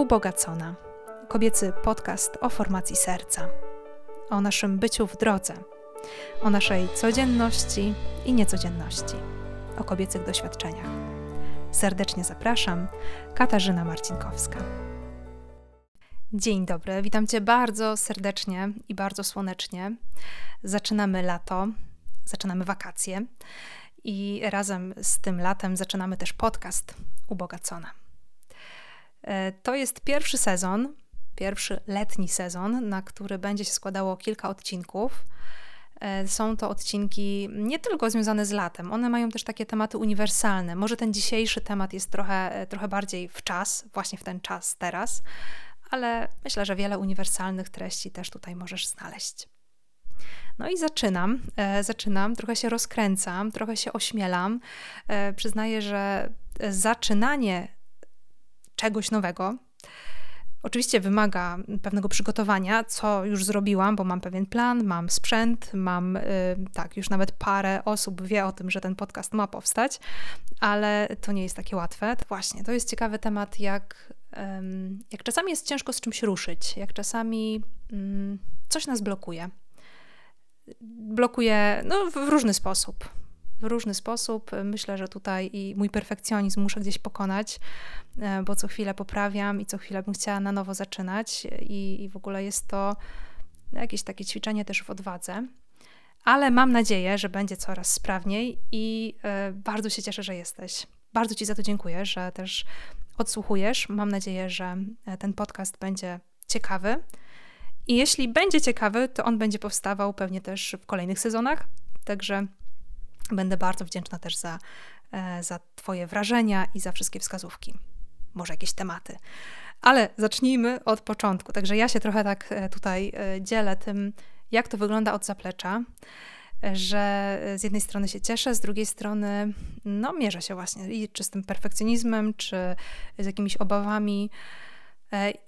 Ubogacona. Kobiecy podcast o formacji serca, o naszym byciu w drodze, o naszej codzienności i niecodzienności, o kobiecych doświadczeniach. Serdecznie zapraszam, Katarzyna Marcinkowska. Dzień dobry, witam Cię bardzo serdecznie i bardzo słonecznie. Zaczynamy lato, zaczynamy wakacje i razem z tym latem zaczynamy też podcast Ubogacona. E, to jest pierwszy sezon, pierwszy letni sezon, na który będzie się składało kilka odcinków. E, są to odcinki nie tylko związane z latem, one mają też takie tematy uniwersalne. Może ten dzisiejszy temat jest trochę, e, trochę bardziej w czas, właśnie w ten czas teraz, ale myślę, że wiele uniwersalnych treści też tutaj możesz znaleźć. No i zaczynam, zaczynam, trochę się rozkręcam, trochę się ośmielam. Przyznaję, że zaczynanie czegoś nowego, Oczywiście wymaga pewnego przygotowania, co już zrobiłam, bo mam pewien plan, mam sprzęt, mam y, tak, już nawet parę osób wie o tym, że ten podcast ma powstać, ale to nie jest takie łatwe. Właśnie, to jest ciekawy temat, jak, jak czasami jest ciężko z czymś ruszyć, jak czasami mm, coś nas blokuje. Blokuje no, w różny sposób w różny sposób. Myślę, że tutaj i mój perfekcjonizm muszę gdzieś pokonać, e, bo co chwilę poprawiam i co chwilę bym chciała na nowo zaczynać, i, i w ogóle jest to jakieś takie ćwiczenie też w odwadze. Ale mam nadzieję, że będzie coraz sprawniej i e, bardzo się cieszę, że jesteś. Bardzo Ci za to dziękuję, że też odsłuchujesz. Mam nadzieję, że e, ten podcast będzie ciekawy. I jeśli będzie ciekawy, to on będzie powstawał pewnie też w kolejnych sezonach. Także Będę bardzo wdzięczna też za, e, za Twoje wrażenia i za wszystkie wskazówki, może jakieś tematy. Ale zacznijmy od początku. Także ja się trochę tak e, tutaj e, dzielę tym, jak to wygląda od zaplecza, że z jednej strony się cieszę, z drugiej strony no, mierzę się właśnie i czy z tym perfekcjonizmem, czy z jakimiś obawami.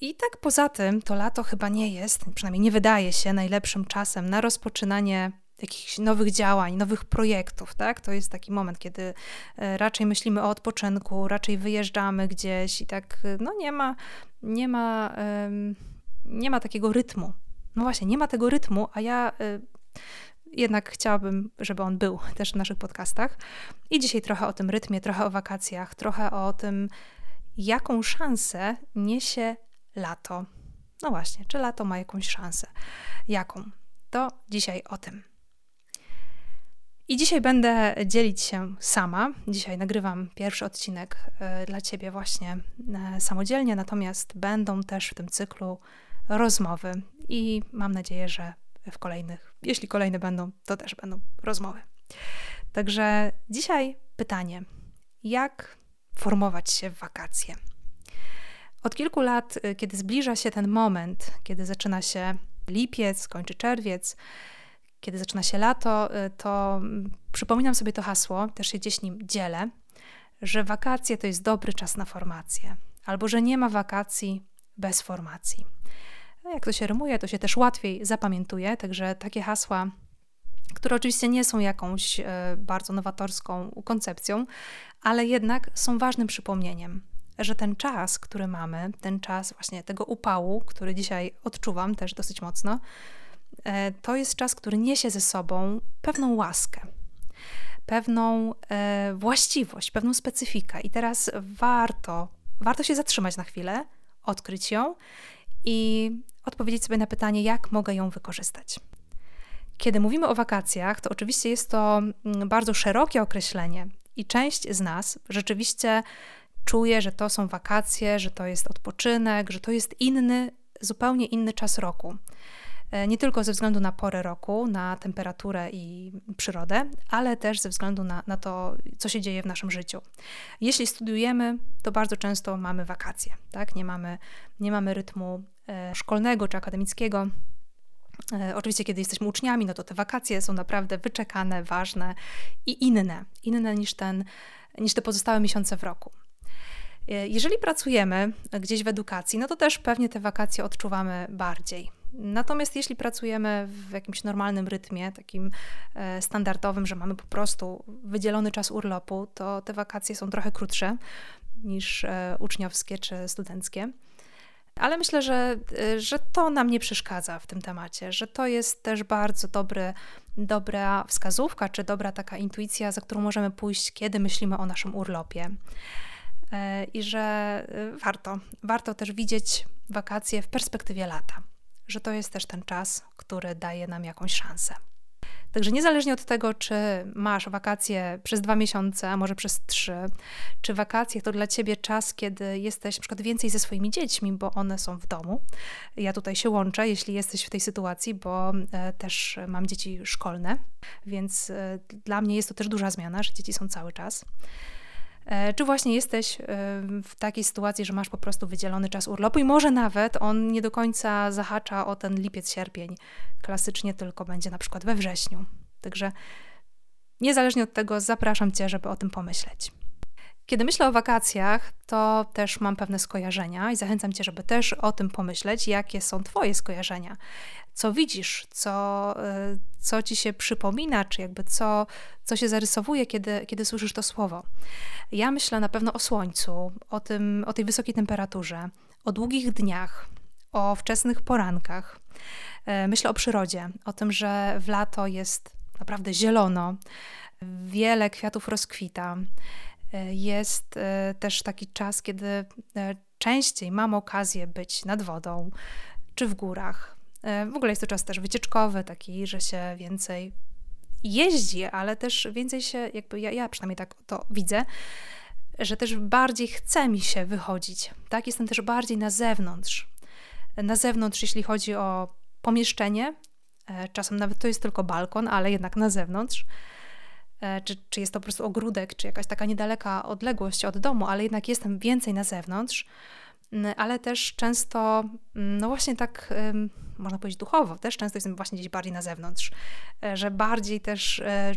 I tak poza tym, to lato chyba nie jest, przynajmniej nie wydaje się najlepszym czasem na rozpoczynanie jakichś nowych działań, nowych projektów, tak? To jest taki moment, kiedy e, raczej myślimy o odpoczynku, raczej wyjeżdżamy gdzieś i tak, e, no nie ma, nie ma, nie ma takiego rytmu. No właśnie, nie ma tego rytmu, a ja e, jednak chciałabym, żeby on był też w naszych podcastach. I dzisiaj trochę o tym rytmie, trochę o wakacjach, trochę o tym, jaką szansę niesie lato. No właśnie, czy lato ma jakąś szansę? Jaką? To dzisiaj o tym. I dzisiaj będę dzielić się sama. Dzisiaj nagrywam pierwszy odcinek e, dla Ciebie właśnie e, samodzielnie, natomiast będą też w tym cyklu rozmowy i mam nadzieję, że w kolejnych, jeśli kolejne będą, to też będą rozmowy. Także dzisiaj pytanie: jak formować się w wakacje? Od kilku lat, e, kiedy zbliża się ten moment, kiedy zaczyna się lipiec, kończy czerwiec, kiedy zaczyna się lato, y, to mm, przypominam sobie to hasło, też się gdzieś nim dzielę, że wakacje to jest dobry czas na formację, albo że nie ma wakacji bez formacji. No, jak to się rymuje, to się też łatwiej zapamiętuje, także takie hasła, które oczywiście nie są jakąś y, bardzo nowatorską koncepcją, ale jednak są ważnym przypomnieniem, że ten czas, który mamy, ten czas właśnie tego upału, który dzisiaj odczuwam też dosyć mocno, to jest czas, który niesie ze sobą pewną łaskę, pewną e, właściwość, pewną specyfikę. I teraz warto, warto się zatrzymać na chwilę, odkryć ją i odpowiedzieć sobie na pytanie, jak mogę ją wykorzystać. Kiedy mówimy o wakacjach, to oczywiście jest to mm, bardzo szerokie określenie i część z nas rzeczywiście czuje, że to są wakacje, że to jest odpoczynek, że to jest inny, zupełnie inny czas roku. E, nie tylko ze względu na porę roku, na temperaturę i przyrodę, ale też ze względu na, na to, co się dzieje w naszym życiu. Jeśli studiujemy, to bardzo często mamy wakacje, tak? nie, mamy, nie mamy rytmu e, szkolnego czy akademickiego. E, oczywiście, kiedy jesteśmy uczniami, no to te wakacje są naprawdę wyczekane, ważne i inne, inne niż, ten, niż te pozostałe miesiące w roku. Jeżeli pracujemy gdzieś w edukacji, no to też pewnie te wakacje odczuwamy bardziej. Natomiast jeśli pracujemy w jakimś normalnym rytmie, takim e, standardowym, że mamy po prostu wydzielony czas urlopu, to te wakacje są trochę krótsze niż e, uczniowskie czy studenckie. Ale myślę, że, że to nam nie przeszkadza w tym temacie, że to jest też bardzo dobry, dobra wskazówka, czy dobra taka intuicja, za którą możemy pójść, kiedy myślimy o naszym urlopie. E, I że e, warto, warto też widzieć wakacje w perspektywie lata, że to jest też ten czas, który daje nam jakąś szansę. Także niezależnie od tego, czy masz wakacje przez dwa miesiące, a może przez trzy, czy wakacje to dla ciebie czas, kiedy jesteś na przykład więcej ze swoimi dziećmi, bo one są w domu. Ja tutaj się łączę, jeśli jesteś w tej sytuacji, bo e, też mam dzieci szkolne, więc e, dla mnie jest to też duża zmiana, że dzieci są cały czas. E, czy właśnie jesteś e, w takiej sytuacji, że masz po prostu wydzielony czas urlopu i może nawet on nie do końca zahacza o ten lipiec, sierpień. Klasycznie tylko będzie na przykład we wrześniu. Także niezależnie od tego zapraszam Cię, żeby o tym pomyśleć. Kiedy myślę o wakacjach, to też mam pewne skojarzenia i zachęcam Cię, żeby też o tym pomyśleć, jakie są Twoje skojarzenia. Co widzisz, co, y, co Ci się przypomina, czy jakby co, co się zarysowuje, kiedy, kiedy słyszysz to słowo. Ja myślę na pewno o słońcu, o, tym, o tej wysokiej temperaturze, o długich dniach, o wczesnych porankach. E, myślę o przyrodzie, o tym, że w lato jest naprawdę zielono, wiele kwiatów rozkwita. E, jest e, też taki czas, kiedy e, częściej mam okazję być nad wodą czy w górach. W ogóle jest to czas też wycieczkowy, taki, że się więcej jeździ, ale też więcej się, jakby ja, ja przynajmniej tak to widzę, że też bardziej chce mi się wychodzić. Tak, jestem też bardziej na zewnątrz. Na zewnątrz, jeśli chodzi o pomieszczenie, czasem nawet to jest tylko balkon, ale jednak na zewnątrz czy, czy jest to po prostu ogródek, czy jakaś taka niedaleka odległość od domu, ale jednak jestem więcej na zewnątrz, mm, ale też często, mm, no właśnie tak, można powiedzieć duchowo, też często jestem właśnie gdzieś bardziej na zewnątrz, e, że bardziej też e,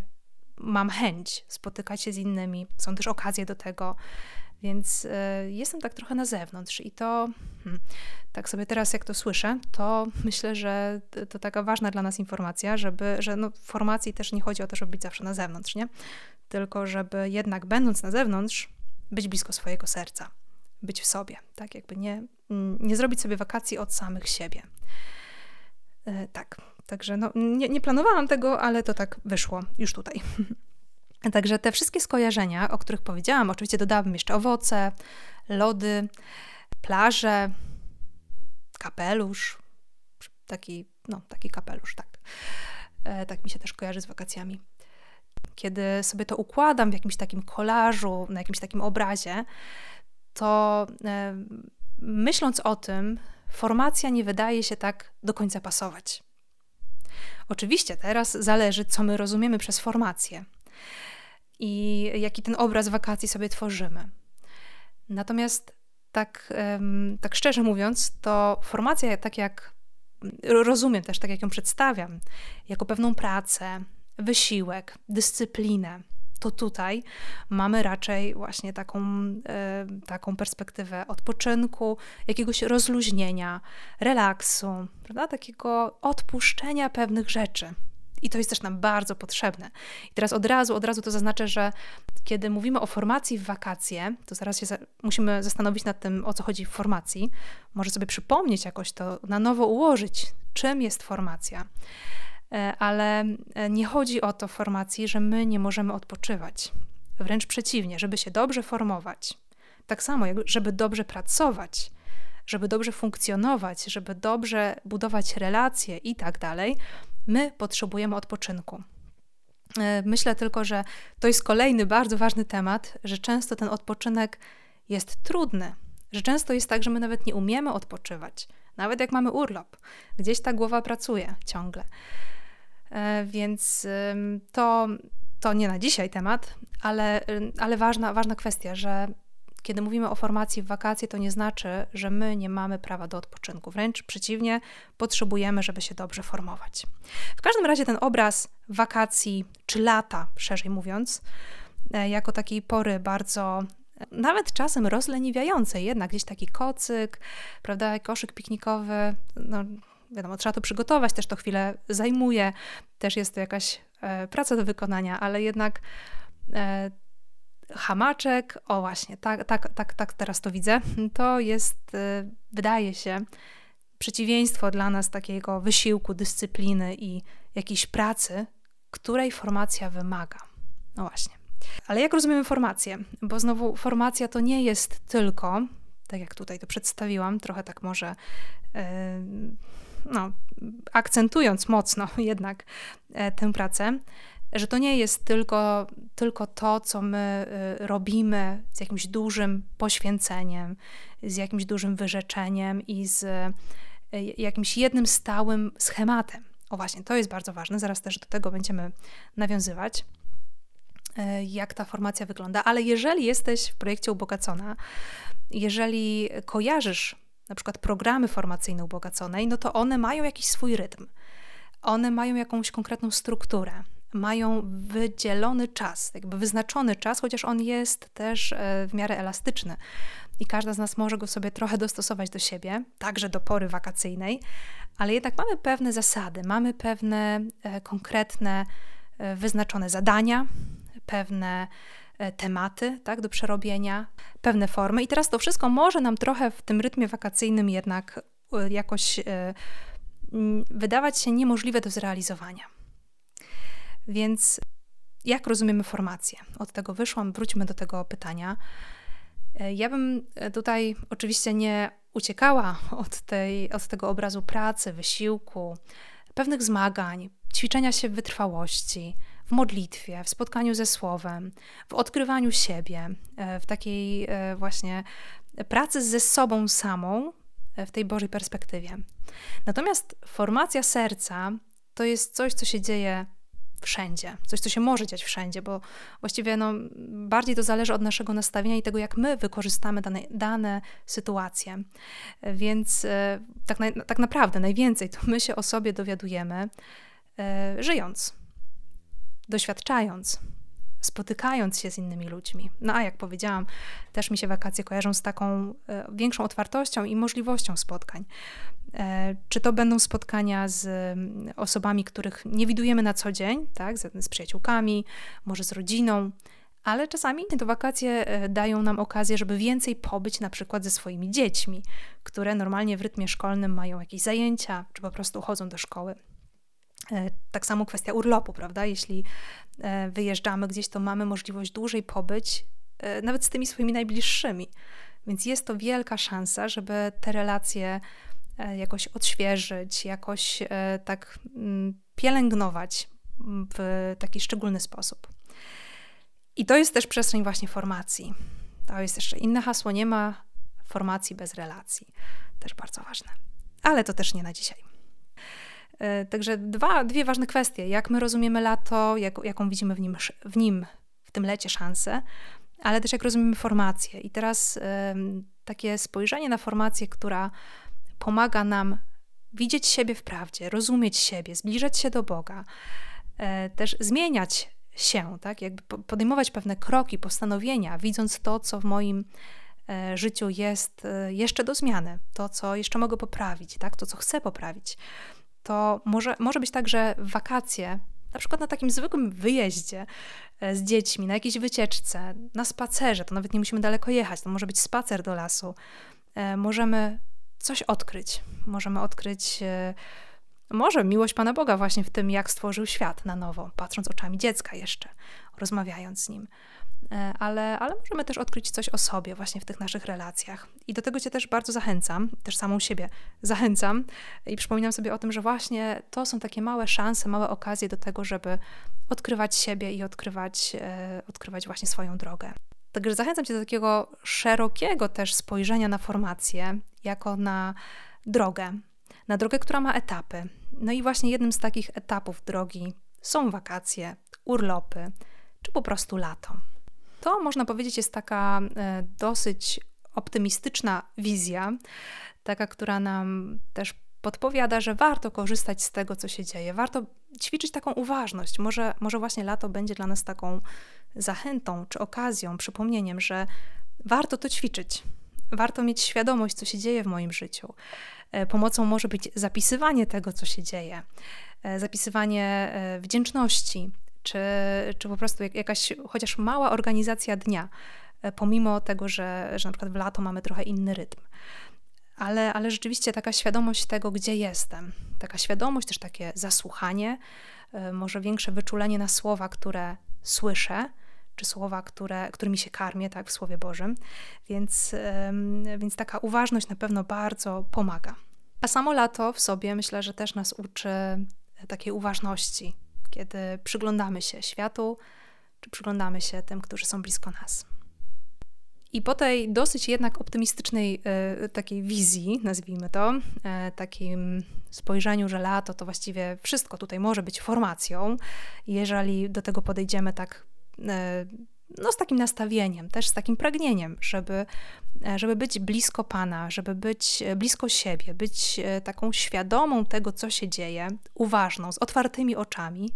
mam chęć spotykać się z innymi, są też okazje do tego, więc y, jestem tak trochę na zewnątrz i to, hmm, tak sobie teraz jak to słyszę, to myślę, że to taka ważna dla nas informacja, żeby, że no, w formacji też nie chodzi o to, żeby być zawsze na zewnątrz, nie? Tylko żeby jednak będąc na zewnątrz, być blisko swojego serca, być w sobie, tak? Jakby nie, nie zrobić sobie wakacji od samych siebie. Y, tak, także no, nie, nie planowałam tego, ale to tak wyszło już tutaj. Także te wszystkie skojarzenia, o których powiedziałam, oczywiście dodałabym jeszcze owoce, lody, plaże, kapelusz, taki, no, taki kapelusz, tak. E, tak mi się też kojarzy z wakacjami. Kiedy sobie to układam w jakimś takim kolażu, na jakimś takim obrazie, to e, myśląc o tym, formacja nie wydaje się tak do końca pasować. Oczywiście teraz zależy, co my rozumiemy przez formację i jaki ten obraz wakacji sobie tworzymy. Natomiast tak, tak szczerze mówiąc, to formacja, tak jak rozumiem też, tak jak ją przedstawiam, jako pewną pracę, wysiłek, dyscyplinę, to tutaj mamy raczej właśnie taką, taką perspektywę odpoczynku, jakiegoś rozluźnienia, relaksu, prawda? takiego odpuszczenia pewnych rzeczy. I to jest też nam bardzo potrzebne. I teraz od razu, od razu to zaznaczę, że kiedy mówimy o formacji w wakacje, to zaraz się za musimy zastanowić nad tym, o co chodzi w formacji. Może sobie przypomnieć jakoś to, na nowo ułożyć, czym jest formacja. E, ale e, nie chodzi o to w formacji, że my nie możemy odpoczywać. Wręcz przeciwnie, żeby się dobrze formować. Tak samo, żeby dobrze pracować, żeby dobrze funkcjonować, żeby dobrze budować relacje i tak dalej, My potrzebujemy odpoczynku. E, myślę tylko, że to jest kolejny bardzo ważny temat, że często ten odpoczynek jest trudny, że często jest tak, że my nawet nie umiemy odpoczywać, nawet jak mamy urlop. Gdzieś ta głowa pracuje ciągle. E, więc to, to nie na dzisiaj temat, ale, ale ważna, ważna kwestia, że kiedy mówimy o formacji w wakacje, to nie znaczy, że my nie mamy prawa do odpoczynku. Wręcz przeciwnie, potrzebujemy, żeby się dobrze formować. W każdym razie ten obraz wakacji, czy lata, szerzej mówiąc, e, jako takiej pory bardzo e, nawet czasem rozleniwiającej, jednak gdzieś taki kocyk, prawda, koszyk piknikowy, no wiadomo, trzeba to przygotować, też to chwilę zajmuje, też jest to jakaś e, praca do wykonania, ale jednak e, hamaczek, o właśnie, tak, tak, tak, tak teraz to widzę, to jest, y, wydaje się, przeciwieństwo dla nas takiego wysiłku, dyscypliny i jakiejś pracy, której formacja wymaga. No właśnie. Ale jak rozumiemy formację? Bo znowu formacja to nie jest tylko, tak jak tutaj to przedstawiłam, trochę tak może yy, no, akcentując mocno jednak e, tę pracę, że to nie jest tylko, tylko to, co my y, robimy z jakimś dużym poświęceniem, z jakimś dużym wyrzeczeniem i z y, jakimś jednym stałym schematem. O właśnie, to jest bardzo ważne, zaraz też do tego będziemy nawiązywać, y, jak ta formacja wygląda. Ale jeżeli jesteś w projekcie Ubogacona, jeżeli kojarzysz na przykład programy formacyjne Ubogaconej, no to one mają jakiś swój rytm. One mają jakąś konkretną strukturę mają wydzielony czas, jakby wyznaczony czas, chociaż on jest też e, w miarę elastyczny. I każda z nas może go sobie trochę dostosować do siebie, także do pory wakacyjnej, ale jednak mamy pewne zasady, mamy pewne e, konkretne, e, wyznaczone zadania, pewne tematy tak, do przerobienia, pewne formy. I teraz to wszystko może nam trochę w tym rytmie wakacyjnym jednak jakoś wydawać się niemożliwe do zrealizowania. Więc jak rozumiemy formację? Od tego wyszłam, wróćmy do tego pytania. E, ja bym e, tutaj oczywiście nie uciekała od, tej, od tego obrazu pracy, wysiłku, pewnych zmagań, ćwiczenia się w wytrwałości, w modlitwie, w spotkaniu ze Słowem, w odkrywaniu siebie, e, w takiej właśnie pracy ze sobą samą, w tej Bożej perspektywie. Natomiast formacja serca to jest coś, co się dzieje wszędzie, coś, co się może dziać wszędzie, bo właściwie no, bardziej to zależy od naszego nastawienia i tego, jak my wykorzystamy dane, dane sytuacje. Więc e, tak, na, tak naprawdę najwięcej to my się o sobie dowiadujemy, e, żyjąc, doświadczając, spotykając się z innymi ludźmi. No a jak powiedziałam, też mi się wakacje kojarzą z taką e, większą otwartością i możliwością spotkań. E, czy to będą spotkania z osobami, których nie widujemy na co dzień, tak, z, z przyjaciółkami, może z rodziną, ale czasami te wakacje e, dają nam okazję, żeby więcej pobyć na przykład ze swoimi dziećmi, które normalnie w rytmie szkolnym mają jakieś zajęcia, czy po prostu chodzą do szkoły. Tak samo kwestia urlopu, prawda? Jeśli wyjeżdżamy gdzieś, to mamy możliwość dłużej pobyć, nawet z tymi swoimi najbliższymi. Więc jest to wielka szansa, żeby te relacje E, jakoś odświeżyć, jakoś e, tak mm, pielęgnować w taki szczególny sposób. I to jest też przestrzeń właśnie formacji. To jest jeszcze inne hasło, nie ma formacji bez relacji. Też bardzo ważne. Ale to też nie na dzisiaj. E, także dwa, dwie ważne kwestie. Jak my rozumiemy lato, jak, jaką widzimy w nim, w nim, w tym lecie szansę, ale też jak rozumiemy formację. I teraz takie spojrzenie na formację, która pomaga nam widzieć siebie w prawdzie, rozumieć siebie, zbliżać się do Boga, e, też zmieniać się, tak? Jakby podejmować pewne kroki, postanowienia, widząc to, co w moim e, życiu jest jeszcze do zmiany, to, co jeszcze mogę poprawić, tak? To, co chcę poprawić. To może, może być tak, że wakacje, na przykład na takim zwykłym wyjeździe z dziećmi, na jakiejś wycieczce, na spacerze, to nawet nie musimy daleko jechać, to może być spacer do lasu, możemy coś odkryć. Możemy odkryć e, może miłość Pana Boga właśnie w tym, jak stworzył świat na nowo, patrząc oczami dziecka jeszcze, rozmawiając z nim. E, ale, ale możemy też odkryć coś o sobie właśnie w tych naszych relacjach. I do tego Cię też bardzo zachęcam, też samą siebie zachęcam i przypominam sobie o tym, że właśnie to są takie małe szanse, małe okazje do tego, żeby odkrywać siebie i odkrywać, e, odkrywać właśnie swoją drogę. Także zachęcam Cię do takiego szerokiego też spojrzenia na formację, jako na drogę, na drogę, która ma etapy. No i właśnie jednym z takich etapów drogi są wakacje, urlopy, czy po prostu lato. To można powiedzieć jest taka e, dosyć optymistyczna wizja, taka, która nam też podpowiada, że warto korzystać z tego, co się dzieje, warto ćwiczyć taką uważność. Może, może właśnie lato będzie dla nas taką zachętą czy okazją, przypomnieniem, że warto to ćwiczyć. Warto mieć świadomość, co się dzieje w moim życiu. E, pomocą może być zapisywanie tego, co się dzieje, e, zapisywanie wdzięczności, czy, czy po prostu jakaś chociaż mała organizacja dnia, e, pomimo tego, że, że na przykład w lato mamy trochę inny rytm. Ale, ale rzeczywiście taka świadomość tego, gdzie jestem, taka świadomość, też takie zasłuchanie, e, może większe wyczulenie na słowa, które słyszę, czy słowa, które, którymi się karmię, tak, w Słowie Bożym. Więc, więc taka uważność na pewno bardzo pomaga. A samo lato w sobie myślę, że też nas uczy takiej uważności, kiedy przyglądamy się światu, czy przyglądamy się tym, którzy są blisko nas. I po tej dosyć jednak optymistycznej e, takiej wizji, nazwijmy to, e, takim spojrzeniu, że lato to właściwie wszystko tutaj może być formacją, jeżeli do tego podejdziemy tak e, no, z takim nastawieniem, też z takim pragnieniem, żeby, żeby być blisko Pana, żeby być blisko siebie, być taką świadomą tego, co się dzieje, uważną, z otwartymi oczami,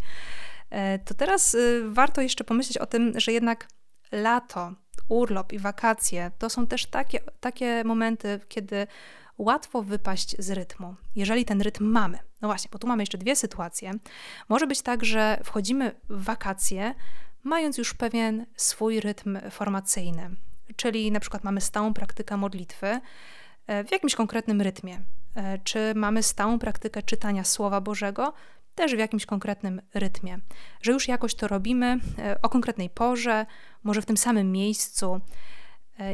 to teraz warto jeszcze pomyśleć o tym, że jednak lato urlop i wakacje to są też takie, takie momenty, kiedy łatwo wypaść z rytmu, jeżeli ten rytm mamy. No właśnie, bo tu mamy jeszcze dwie sytuacje. Może być tak, że wchodzimy w wakacje, mając już pewien swój rytm formacyjny, czyli na przykład mamy stałą praktykę modlitwy e, w jakimś konkretnym rytmie, e, czy mamy stałą praktykę czytania Słowa Bożego, też w jakimś konkretnym rytmie, że już jakoś to robimy e, o konkretnej porze, może w tym samym miejscu.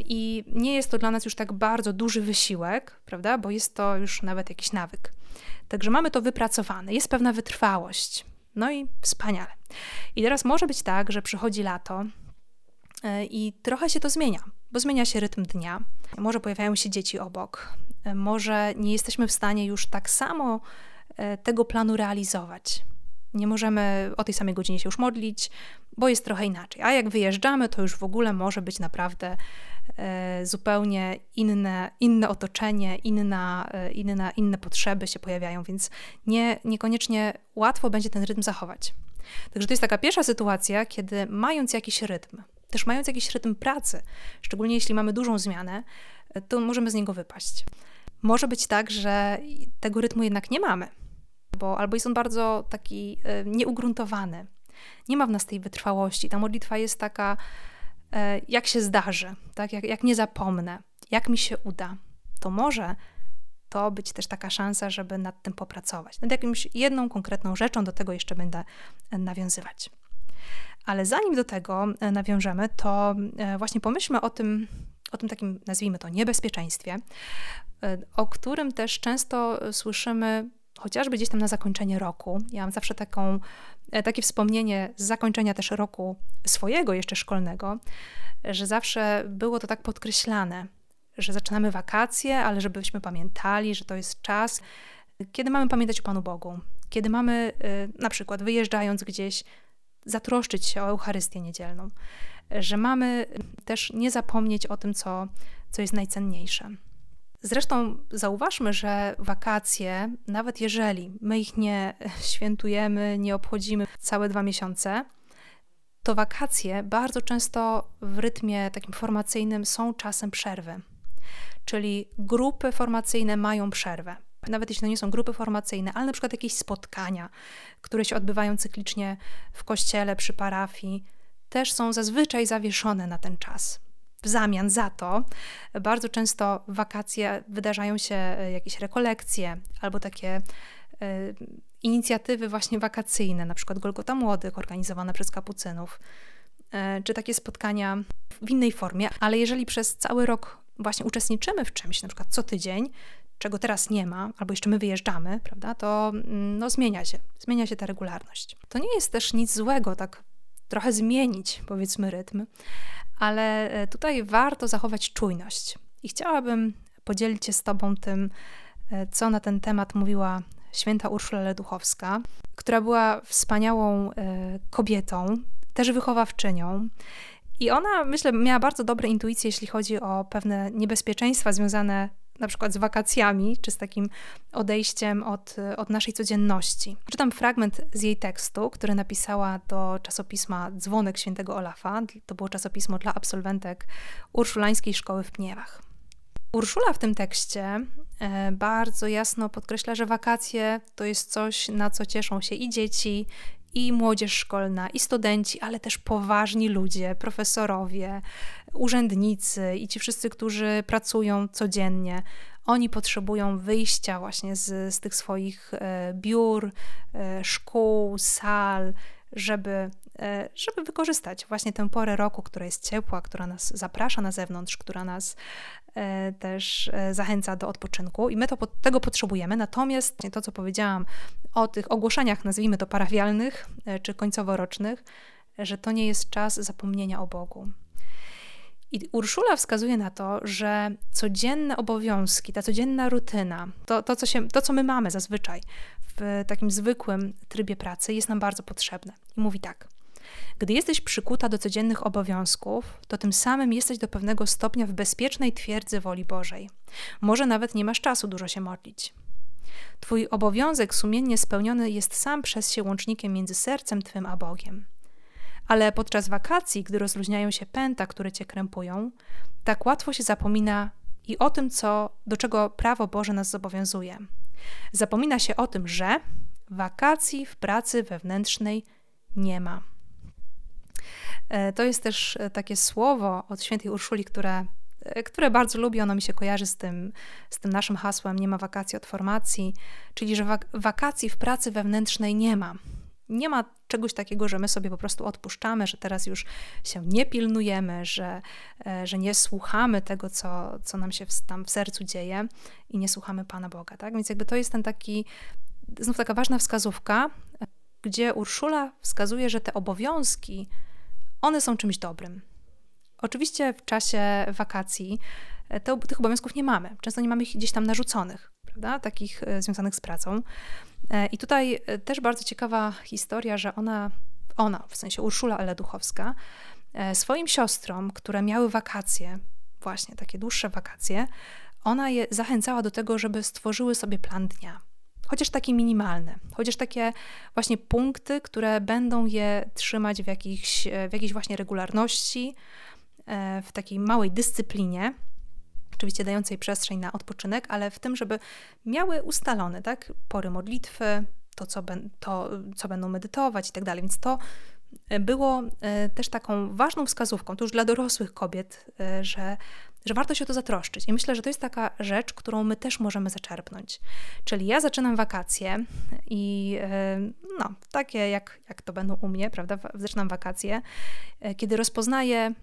I nie jest to dla nas już tak bardzo duży wysiłek, prawda? Bo jest to już nawet jakiś nawyk. Także mamy to wypracowane, jest pewna wytrwałość. No i wspaniale. I teraz może być tak, że przychodzi lato e, i trochę się to zmienia, bo zmienia się rytm dnia. Może pojawiają się dzieci obok, może nie jesteśmy w stanie już tak samo E, tego planu realizować. Nie możemy o tej samej godzinie się już modlić, bo jest trochę inaczej. A jak wyjeżdżamy, to już w ogóle może być naprawdę e, zupełnie inne, inne otoczenie, inna, e, inna, inne potrzeby się pojawiają, więc nie, niekoniecznie łatwo będzie ten rytm zachować. Także to jest taka pierwsza sytuacja, kiedy mając jakiś rytm, też mając jakiś rytm pracy, szczególnie jeśli mamy dużą zmianę, to możemy z niego wypaść. Może być tak, że tego rytmu jednak nie mamy bo albo jest on bardzo taki e, nieugruntowany. Nie ma w nas tej wytrwałości. Ta modlitwa jest taka, e, jak się zdarzy, tak? jak, jak nie zapomnę, jak mi się uda. To może to być też taka szansa, żeby nad tym popracować. Nad jakimś jedną konkretną rzeczą, do tego jeszcze będę e, nawiązywać. Ale zanim do tego nawiążemy, to właśnie pomyślmy o tym, o tym takim, nazwijmy to, niebezpieczeństwie, o którym też często słyszymy chociażby gdzieś tam na zakończenie roku. Ja mam zawsze taką, e, takie wspomnienie z zakończenia też roku swojego jeszcze szkolnego, że zawsze było to tak podkreślane, że zaczynamy wakacje, ale żebyśmy pamiętali, że to jest czas, kiedy mamy pamiętać o Panu Bogu, kiedy mamy e, na przykład wyjeżdżając gdzieś zatroszczyć się o Eucharystię niedzielną, że mamy też nie zapomnieć o tym, co, co jest najcenniejsze. Zresztą zauważmy, że wakacje, nawet jeżeli my ich nie świętujemy, nie obchodzimy całe dwa miesiące, to wakacje bardzo często w rytmie takim formacyjnym są czasem przerwy. Czyli grupy formacyjne mają przerwę. Nawet jeśli to nie są grupy formacyjne, ale na przykład jakieś spotkania, które się odbywają cyklicznie w kościele, przy parafii, też są zazwyczaj zawieszone na ten czas w zamian za to bardzo często wakacje wydarzają się e, jakieś rekolekcje albo takie e, inicjatywy właśnie wakacyjne, na przykład Golgota Młodych organizowane przez kapucynów, e, czy takie spotkania w innej formie, ale jeżeli przez cały rok właśnie uczestniczymy w czymś, na przykład co tydzień, czego teraz nie ma, albo jeszcze my wyjeżdżamy, prawda, to mm, no, zmienia się, zmienia się ta regularność. To nie jest też nic złego, tak trochę zmienić, powiedzmy, rytm, ale e, tutaj warto zachować czujność. I chciałabym podzielić się z Tobą tym, e, co na ten temat mówiła święta Urszula Leduchowska, która była wspaniałą e, kobietą, też wychowawczynią. I ona, myślę, miała bardzo dobre intuicje, jeśli chodzi o pewne niebezpieczeństwa związane na przykład z wakacjami, czy z takim odejściem od, od naszej codzienności. Czytam fragment z jej tekstu, który napisała do czasopisma Dzwonek Świętego Olafa. To było czasopismo dla absolwentek Urszulańskiej Szkoły w Pniewach. Urszula w tym tekście e, bardzo jasno podkreśla, że wakacje to jest coś, na co cieszą się i dzieci, i młodzież szkolna, i studenci, ale też poważni ludzie, profesorowie, urzędnicy i ci wszyscy, którzy pracują codziennie. Oni potrzebują wyjścia właśnie z, z tych swoich e, biur, e, szkół, sal, żeby, e, żeby wykorzystać właśnie tę porę roku, która jest ciepła, która nas zaprasza na zewnątrz, która nas też e, zachęca do odpoczynku i my to, tego potrzebujemy. Natomiast to, co powiedziałam o tych ogłoszeniach, nazwijmy to parafialnych czy końcoworocznych, że to nie jest czas zapomnienia o Bogu. I Urszula wskazuje na to, że codzienne obowiązki, ta codzienna rutyna, to, to, co, się, to co my mamy zazwyczaj w takim zwykłym trybie pracy, jest nam bardzo potrzebne. I mówi tak. Gdy jesteś przykuta do codziennych obowiązków, to tym samym jesteś do pewnego stopnia w bezpiecznej twierdzy woli Bożej. Może nawet nie masz czasu dużo się modlić. Twój obowiązek sumiennie spełniony jest sam przez się łącznikiem między sercem Twym a Bogiem. Ale podczas wakacji, gdy rozluźniają się pęta, które cię krępują, tak łatwo się zapomina i o tym, co, do czego prawo Boże nas zobowiązuje. Zapomina się o tym, że wakacji w pracy wewnętrznej nie ma. E, to jest też e, takie słowo od świętej Urszuli, które, e, które bardzo lubię. Ono mi się kojarzy z tym, z tym naszym hasłem nie ma wakacji od formacji, czyli że wakacji w pracy wewnętrznej nie ma. Nie ma czegoś takiego, że my sobie po prostu odpuszczamy, że teraz już się nie pilnujemy, że, że nie słuchamy tego, co, co nam się w, tam w sercu dzieje i nie słuchamy Pana Boga. Tak? Więc jakby to jest ten taki, znów taka ważna wskazówka, gdzie Urszula wskazuje, że te obowiązki, one są czymś dobrym. Oczywiście w czasie wakacji e, te, tych obowiązków nie mamy. Często nie mamy ich gdzieś tam narzuconych, prawda? Takich e, związanych z pracą. E, I tutaj też bardzo ciekawa historia, że ona, ona w sensie Urszula Eleduchowska, swoim siostrom, które miały wakacje, właśnie takie dłuższe wakacje, ona je zachęcała do tego, żeby stworzyły sobie plan dnia. Chociaż taki minimalny, chociaż takie właśnie punkty, które będą je trzymać w jakiejś, w jakiejś właśnie regularności, w takiej małej dyscyplinie, oczywiście dającej przestrzeń na odpoczynek, ale w tym, żeby miały ustalone tak, pory modlitwy, to co, ben, to, co będą medytować i tak dalej. Więc to e, było e, też taką ważną wskazówką, to już dla dorosłych kobiet, e, że, że warto się o to zatroszczyć. I myślę, że to jest taka rzecz, którą my też możemy zaczerpnąć. Czyli ja zaczynam wakacje i no, takie jak, jak to będą u mnie, prawda? Zaczynam wakacje, kiedy rozpoznaję,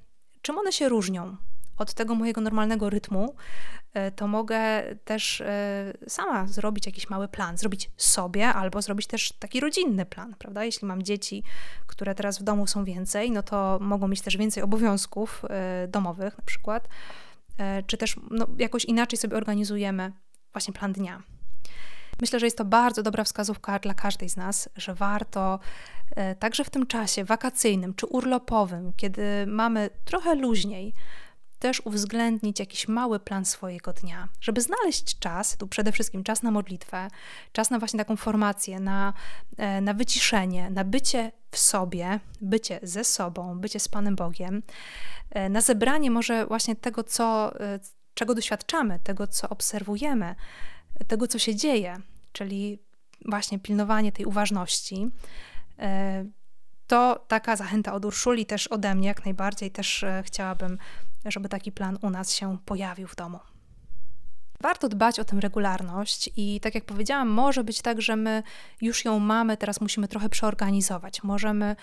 czym one się różnią od tego mojego normalnego rytmu, e, to mogę też e, sama zrobić jakiś mały plan, zrobić sobie albo zrobić też taki rodzinny plan, prawda? Jeśli mam dzieci, które teraz w domu są więcej, no to mogą mieć też więcej obowiązków e, domowych na przykład, czy też no, jakoś inaczej sobie organizujemy właśnie plan dnia. Myślę, że jest to bardzo dobra wskazówka dla każdej z nas, że warto także w tym czasie wakacyjnym czy urlopowym, kiedy mamy trochę luźniej, też uwzględnić jakiś mały plan swojego dnia, żeby znaleźć czas, tu przede wszystkim czas na modlitwę, czas na właśnie taką formację, na, e, na wyciszenie, na bycie w sobie, bycie ze sobą, bycie z Panem Bogiem, e, na zebranie może właśnie tego, co, e, czego doświadczamy, tego, co obserwujemy, tego, co się dzieje, czyli właśnie pilnowanie tej uważności to taka zachęta od Urszuli też ode mnie jak najbardziej. Też chciałabym żeby taki plan u nas się pojawił w domu. Warto dbać o tę regularność i tak jak powiedziałam, może być tak, że my już ją mamy, teraz musimy trochę przeorganizować. Możemy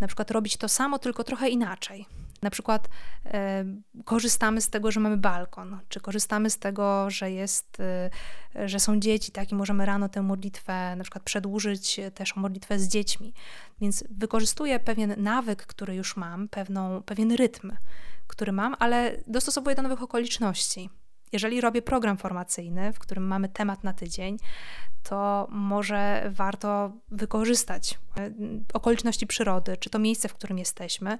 na przykład robić to samo, tylko trochę inaczej. Na przykład e, korzystamy z tego, że mamy balkon, czy korzystamy z tego, że jest, e, że są dzieci, tak, i możemy rano tę modlitwę na przykład przedłużyć też modlitwę z dziećmi. Więc wykorzystuję pewien nawyk, który już mam, pewną, pewien rytm który mam, ale dostosowuję do nowych okoliczności. Jeżeli robię program formacyjny, w którym mamy temat na tydzień, to może warto wykorzystać e, okoliczności przyrody, czy to miejsce, w którym jesteśmy,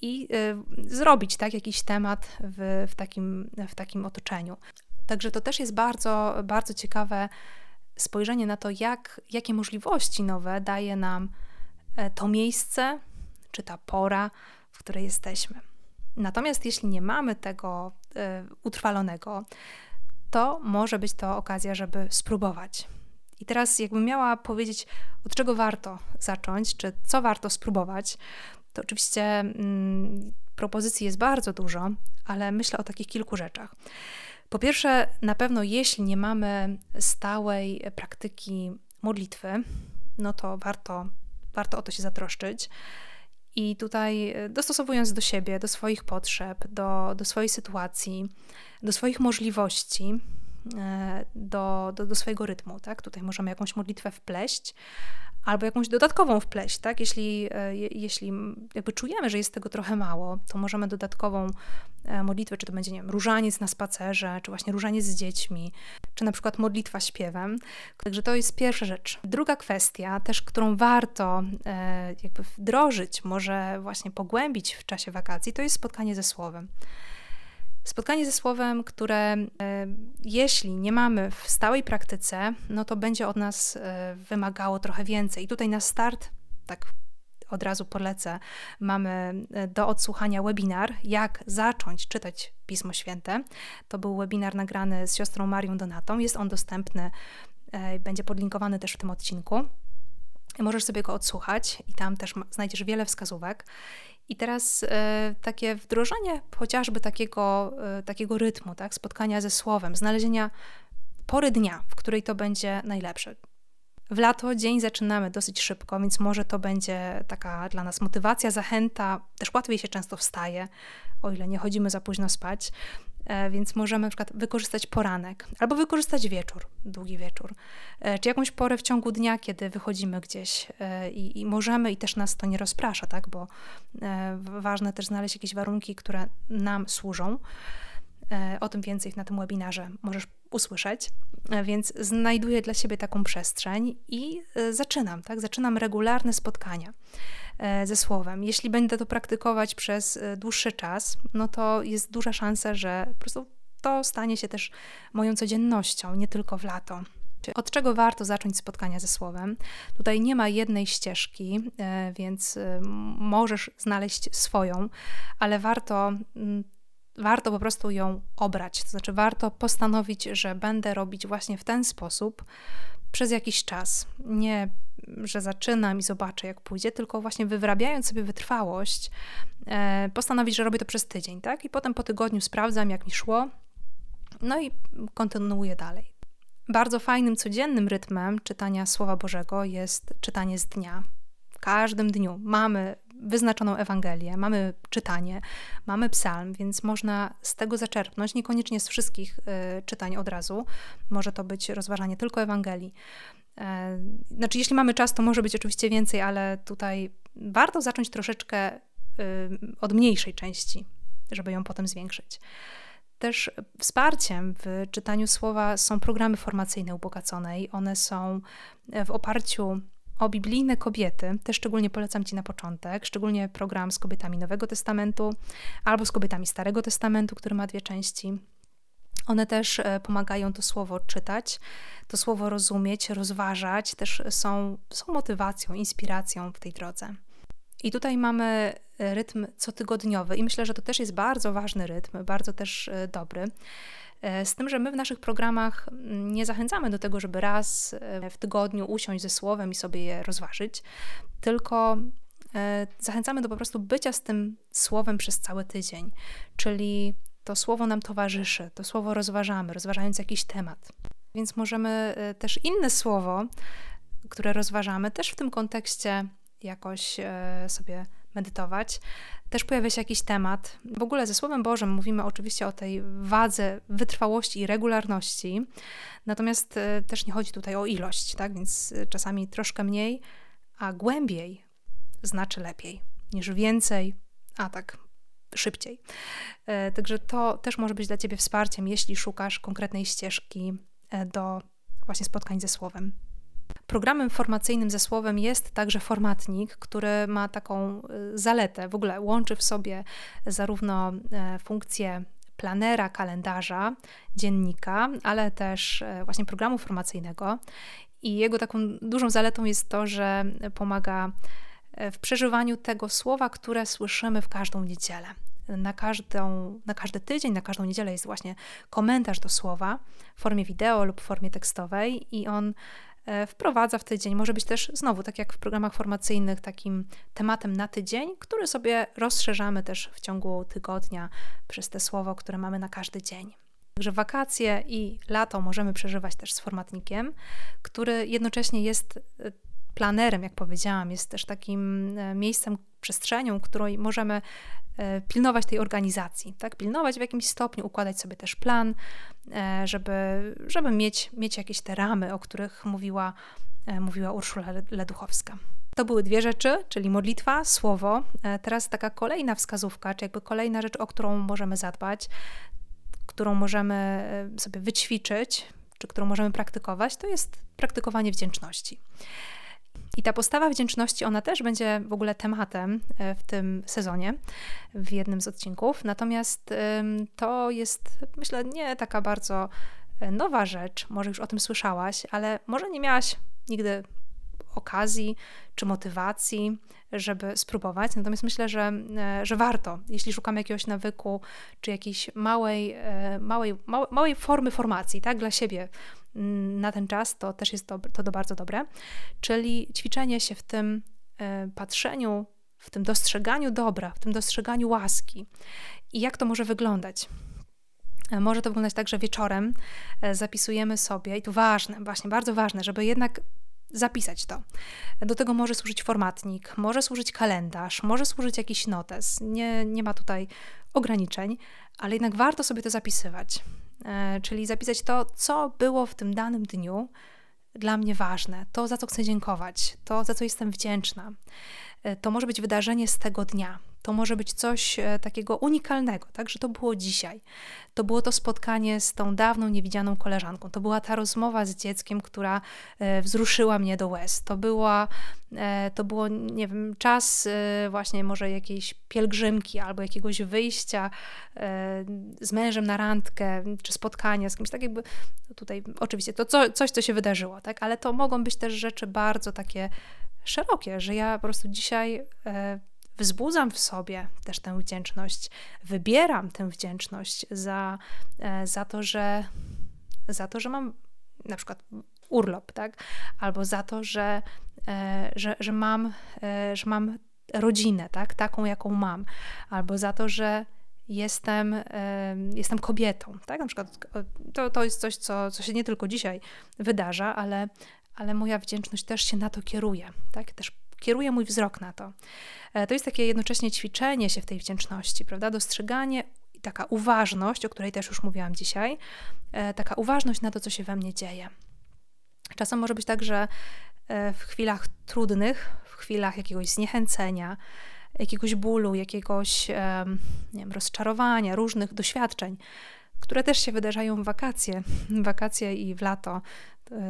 i y, zrobić tak jakiś temat w, w, takim, w takim otoczeniu. Także to też jest bardzo, bardzo ciekawe spojrzenie na to, jak, jakie możliwości nowe daje nam e, to miejsce, czy ta pora, w której jesteśmy. Natomiast jeśli nie mamy tego y, utrwalonego, to może być to okazja, żeby spróbować. I teraz, jakbym miała powiedzieć, od czego warto zacząć, czy co warto spróbować, to oczywiście mm, propozycji jest bardzo dużo, ale myślę o takich kilku rzeczach. Po pierwsze, na pewno jeśli nie mamy stałej praktyki modlitwy, no to warto, warto o to się zatroszczyć. I tutaj e, dostosowując do siebie, do swoich potrzeb, do, do swojej sytuacji, do swoich możliwości, e, do, do, do swojego rytmu, tak? Tutaj możemy jakąś modlitwę wpleść, albo jakąś dodatkową wpleść, tak? Jeśli, e, jeśli jakby czujemy, że jest tego trochę mało, to możemy dodatkową e, modlitwę, czy to będzie, nie wiem, różaniec na spacerze, czy właśnie różaniec z dziećmi, czy na przykład modlitwa śpiewem. Także to jest pierwsza rzecz. Druga kwestia, też którą warto e, jakby wdrożyć, może właśnie pogłębić w czasie wakacji, to jest spotkanie ze Słowem. Spotkanie ze słowem, które e, jeśli nie mamy w stałej praktyce, no to będzie od nas e, wymagało trochę więcej. I tutaj na start, tak od razu polecę, mamy e, do odsłuchania webinar, jak zacząć czytać Pismo Święte. To był webinar nagrany z siostrą Marią Donatą. Jest on dostępny, będzie podlinkowany też w tym odcinku. Możesz sobie go odsłuchać i tam też znajdziesz wiele wskazówek. I teraz e, takie wdrożenie chociażby takiego, e, takiego rytmu, tak, spotkania ze słowem, znalezienia pory dnia, w której to będzie najlepsze. W lato dzień zaczynamy dosyć szybko, więc może to będzie taka dla nas motywacja, zachęta. Też łatwiej się często wstaje, o ile nie chodzimy za późno spać. E, więc możemy na przykład wykorzystać poranek albo wykorzystać wieczór, długi wieczór, e, czy jakąś porę w ciągu dnia, kiedy wychodzimy gdzieś e, i, i możemy i też nas to nie rozprasza, tak, bo ważne też znaleźć jakieś warunki, które nam służą. O tym więcej na tym webinarze możesz usłyszeć, więc znajduję dla siebie taką przestrzeń i zaczynam, tak? Zaczynam regularne spotkania. E, ze słowem. Jeśli będę to praktykować przez e, dłuższy czas, no to jest duża szansa, że po prostu to stanie się też moją codziennością, nie tylko w lato. Od czego warto zacząć spotkania ze słowem? Tutaj nie ma jednej ścieżki, e, więc możesz znaleźć swoją, ale warto warto po prostu ją obrać. To znaczy, warto postanowić, że będę robić właśnie w ten sposób przez jakiś czas. Nie że zaczynam i zobaczę, jak pójdzie, tylko właśnie wyrabiając sobie wytrwałość, e, postanowić, że robię to przez tydzień, tak? I potem po tygodniu sprawdzam, jak mi szło, no i kontynuuję dalej. Bardzo fajnym, codziennym rytmem czytania Słowa Bożego jest czytanie z dnia. W każdym dniu mamy wyznaczoną Ewangelię, mamy czytanie, mamy psalm, więc można z tego zaczerpnąć, niekoniecznie z wszystkich y, czytań od razu. Może to być rozważanie tylko Ewangelii. E, znaczy, jeśli mamy czas, to może być oczywiście więcej, ale tutaj warto zacząć troszeczkę y, od mniejszej części, żeby ją potem zwiększyć. Też wsparciem w czytaniu słowa są programy formacyjne ubogaconej. One są w oparciu o biblijne kobiety, też szczególnie polecam Ci na początek, szczególnie program z kobietami Nowego Testamentu albo z kobietami Starego Testamentu, który ma dwie części. One też e, pomagają to słowo czytać, to słowo rozumieć, rozważać, też są, są motywacją, inspiracją w tej drodze. I tutaj mamy e, rytm cotygodniowy, i myślę, że to też jest bardzo ważny rytm, bardzo też e, dobry. Z tym, że my w naszych programach mm, nie zachęcamy do tego, żeby raz w tygodniu usiąść ze słowem i sobie je rozważyć, tylko zachęcamy do po prostu bycia z tym słowem przez cały tydzień, czyli to słowo nam towarzyszy, to słowo rozważamy, rozważając jakiś temat. Więc możemy e, też inne słowo, które rozważamy, też w tym kontekście jakoś e, sobie medytować. Też pojawia się jakiś temat. W ogóle ze Słowem Bożym mówimy oczywiście o tej wadze wytrwałości i regularności, natomiast e, też nie chodzi tutaj o ilość, tak? Więc czasami troszkę mniej, a głębiej znaczy lepiej niż więcej, a tak szybciej. E, także to też może być dla Ciebie wsparciem, jeśli szukasz konkretnej ścieżki e, do właśnie spotkań ze słowem. Programem formacyjnym ze słowem jest także formatnik, który ma taką e, zaletę, w ogóle łączy w sobie zarówno funkcję planera, kalendarza, dziennika, ale też właśnie programu formacyjnego. I jego taką dużą zaletą jest to, że pomaga w przeżywaniu tego słowa, które słyszymy w każdą niedzielę. Na, każdą, na każdy tydzień, na każdą niedzielę jest właśnie komentarz do słowa w formie wideo lub w formie tekstowej, i on e, wprowadza w tydzień. Może być też znowu, tak jak w programach formacyjnych, takim tematem na tydzień, który sobie rozszerzamy też w ciągu tygodnia przez te słowo, które mamy na każdy dzień. Także wakacje i lato możemy przeżywać też z formatnikiem, który jednocześnie jest e, planerem, jak powiedziałam, jest też takim e, miejscem, przestrzenią, której możemy e, pilnować tej organizacji, tak? pilnować w jakimś stopniu, układać sobie też plan, żeby, żeby mieć, mieć jakieś te ramy, o których mówiła, mówiła Urszula Leduchowska. To były dwie rzeczy, czyli modlitwa, słowo. Teraz taka kolejna wskazówka, czy jakby kolejna rzecz, o którą możemy zadbać, którą możemy e, sobie wyćwiczyć, czy którą możemy praktykować, to jest praktykowanie wdzięczności. I ta postawa wdzięczności, ona też będzie w ogóle tematem e, w tym sezonie, w jednym z odcinków. Natomiast to jest, myślę, nie taka bardzo e, nowa rzecz. Może już o tym słyszałaś, ale może nie miałaś nigdy okazji czy motywacji, żeby spróbować. Natomiast myślę, że, e, że warto, jeśli szukamy jakiegoś nawyku czy jakiejś małej, małej, małej formy formacji, tak, dla siebie na ten czas, to też jest to, to bardzo dobre. Czyli ćwiczenie się w tym e, patrzeniu, w tym dostrzeganiu dobra, w tym dostrzeganiu łaski. I jak to może wyglądać? Może to wyglądać tak, że wieczorem zapisujemy sobie, i to ważne, właśnie bardzo ważne, żeby jednak zapisać to. Do tego może służyć formatnik, może służyć kalendarz, może służyć jakiś notes. Nie, nie ma tutaj ograniczeń, ale jednak warto sobie to zapisywać. E, czyli zapisać to, co było w tym danym dniu dla mnie ważne, to za co chcę dziękować, to za co jestem wdzięczna. E, to może być wydarzenie z tego dnia. To może być coś e, takiego unikalnego, tak, że to było dzisiaj. To było to spotkanie z tą dawną niewidzianą koleżanką. To była ta rozmowa z dzieckiem, która e, wzruszyła mnie do łez. To była, to było, nie wiem, czas właśnie może jakiejś pielgrzymki albo jakiegoś wyjścia z mężem na randkę, czy spotkania z kimś, tak jakby tutaj oczywiście to co, coś, co się wydarzyło, tak, ale to mogą być też rzeczy bardzo takie szerokie, że ja po prostu dzisiaj e, wzbudzam w sobie też tę wdzięczność, wybieram tę wdzięczność za, e, za to, że za to, że mam na przykład urlop, tak? Albo za to, że, e, że, że, mam, że mam rodzinę, tak? Taką, jaką mam. Albo za to, że jestem, jestem kobietą, tak? Na przykład to, to jest coś, co, co się nie tylko dzisiaj wydarza, ale ale moja wdzięczność też się na to kieruje, tak? Też kieruje mój wzrok na to. E, to jest takie jednocześnie ćwiczenie się w tej wdzięczności, prawda? Dostrzeganie i taka uważność, o której też już mówiłam dzisiaj, e, taka uważność na to, co się we mnie dzieje. Czasem może być tak, że e, w chwilach trudnych, w chwilach jakiegoś zniechęcenia, jakiegoś bólu, jakiegoś wiem, rozczarowania, różnych doświadczeń, które też się wydarzają w wakacje, wakacje i w lato.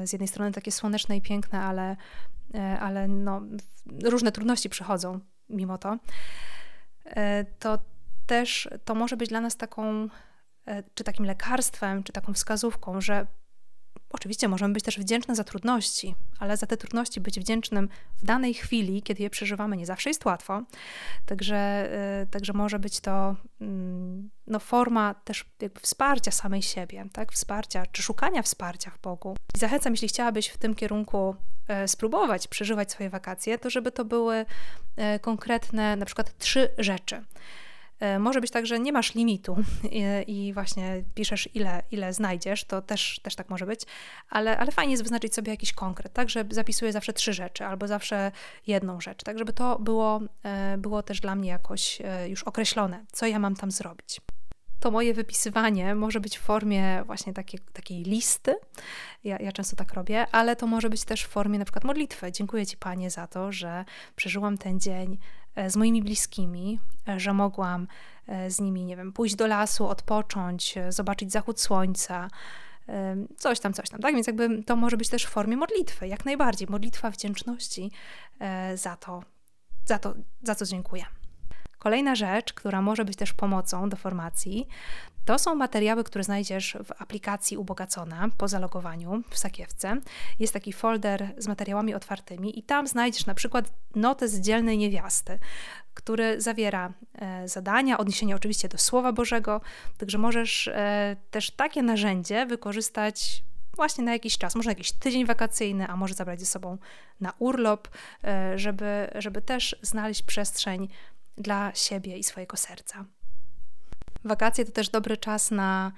Z jednej strony takie słoneczne i piękne, ale, e, ale no, różne trudności przychodzą mimo to. E, to też to może być dla nas taką, e, czy takim lekarstwem, czy taką wskazówką, że Oczywiście możemy być też wdzięczne za trudności, ale za te trudności być wdzięcznym w danej chwili, kiedy je przeżywamy, nie zawsze jest łatwo. Także, y, także może być to mm, no, forma też jakby wsparcia samej siebie, tak? wsparcia czy szukania wsparcia w Bogu. I zachęcam, jeśli chciałabyś w tym kierunku e, spróbować przeżywać swoje wakacje, to żeby to były e, konkretne na przykład trzy rzeczy. E, może być tak, że nie masz limitu i, i, właśnie piszesz, ile, ile znajdziesz, to też, też tak może być, ale, ale fajnie jest wyznaczyć sobie jakiś konkret, tak, że zapisuję zawsze trzy rzeczy albo zawsze jedną rzecz, tak, żeby to było, e, było też dla mnie jakoś e, już określone, co ja mam tam zrobić to moje wypisywanie może być w formie właśnie takiej, takiej listy. Ja, ja, często tak robię, ale to może być też w formie na przykład modlitwy. Dziękuję Ci, Panie, za to, że przeżyłam ten dzień z moimi bliskimi, e, że mogłam e, z nimi, nie wiem, pójść do lasu, odpocząć, zobaczyć zachód słońca. Coś tam, coś tam, tak? Więc jakby to może być też w formie modlitwy, jak najbardziej. Modlitwa wdzięczności za to, za to, za co dziękuję. Kolejna rzecz, która może być też pomocą do formacji, to są materiały, które znajdziesz w aplikacji Ubogacona po zalogowaniu w Sakiewce. Jest taki folder z materiałami otwartymi i tam znajdziesz na przykład notes dzielnej niewiasty, który zawiera e, zadania, odniesienie oczywiście do Słowa Bożego, także możesz e, też takie narzędzie wykorzystać właśnie na jakiś czas, może jakiś tydzień wakacyjny, a może zabrać ze sobą na urlop, e, żeby, żeby też znaleźć przestrzeń dla siebie i swojego serca. Wakacje to też dobry czas na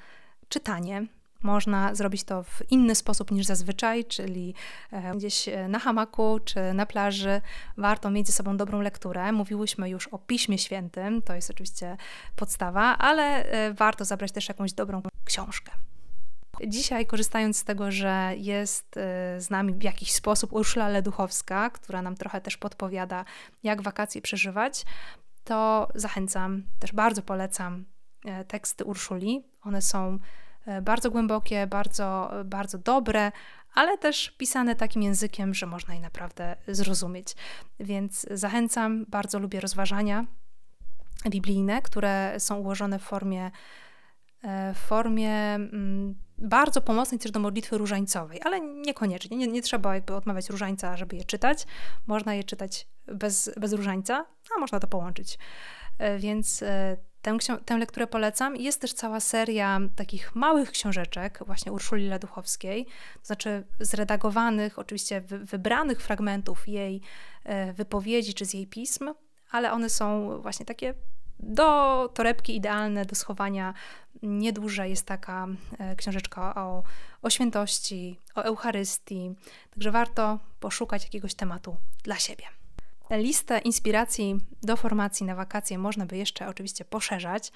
czytanie, można zrobić to w inny sposób niż zazwyczaj, czyli e, gdzieś e, na hamaku czy na plaży. Warto mieć ze sobą dobrą lekturę. Mówiłyśmy już o Piśmie Świętym, to jest oczywiście podstawa, ale e, warto zabrać też jakąś dobrą książkę. Dzisiaj, korzystając z tego, że jest z nami w jakiś sposób Urszula Leduchowska, która nam trochę też podpowiada, jak wakacje przeżywać, to zachęcam, też bardzo polecam teksty Urszuli. One są E, bardzo głębokie, bardzo, bardzo dobre, ale też pisane takim językiem, że można je naprawdę zrozumieć. Więc zachęcam, bardzo lubię rozważania biblijne, które są ułożone w formie, e, w formie mm, bardzo pomocnej też do modlitwy różańcowej, ale niekoniecznie. Nie, nie trzeba jakby odmawiać różańca, żeby je czytać. Można je czytać bez, bez różańca, a można to połączyć. E, więc Tę, tę lekturę polecam. Jest też cała seria takich małych książeczek, właśnie Urszuli Leduchowskiej, to znaczy zredagowanych, oczywiście wybranych fragmentów jej e, wypowiedzi czy z jej pism, ale one są właśnie takie do torebki idealne, do schowania. Nieduże jest taka e, książeczka o, o świętości, o Eucharystii, także warto poszukać jakiegoś tematu dla siebie. Listę inspiracji do formacji na wakacje można by jeszcze oczywiście poszerzać,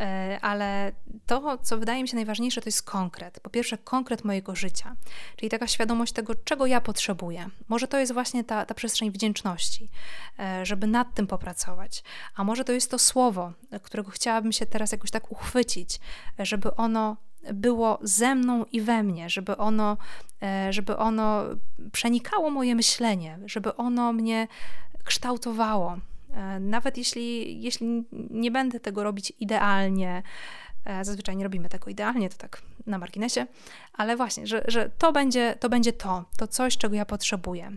e, ale to, co wydaje mi się najważniejsze, to jest konkret. Po pierwsze, konkret mojego życia, czyli taka świadomość tego, czego ja potrzebuję. Może to jest właśnie ta, ta przestrzeń wdzięczności, e, żeby nad tym popracować. A może to jest to słowo, którego chciałabym się teraz jakoś tak uchwycić, żeby ono było ze mną i we mnie, żeby ono, e, żeby ono przenikało moje myślenie, żeby ono mnie kształtowało. E, nawet jeśli, jeśli nie będę tego robić idealnie, e, zazwyczaj nie robimy tego idealnie, to tak na marginesie, ale właśnie, że, że to, będzie, to będzie to, to coś, czego ja potrzebuję.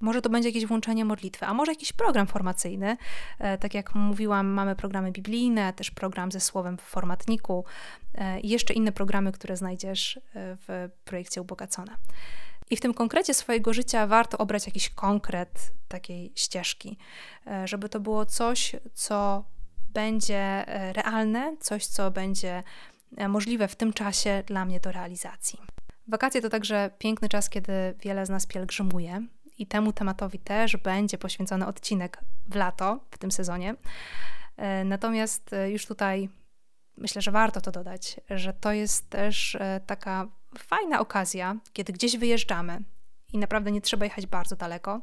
Może to będzie jakieś włączenie modlitwy, a może jakiś program formacyjny. E, tak jak mówiłam, mamy programy biblijne, też program ze słowem w formatniku i jeszcze inne programy, które znajdziesz w projekcie Ubogacona. I w tym konkrecie swojego życia warto obrać jakiś konkret takiej ścieżki, e, żeby to było coś, co będzie e, realne, coś, co będzie e, możliwe w tym czasie dla mnie do realizacji. Wakacje to także piękny czas, kiedy wiele z nas pielgrzymuje i temu tematowi też będzie poświęcony odcinek w lato, w tym sezonie. Natomiast już tutaj myślę, że warto to dodać, że to jest też taka fajna okazja, kiedy gdzieś wyjeżdżamy i naprawdę nie trzeba jechać bardzo daleko,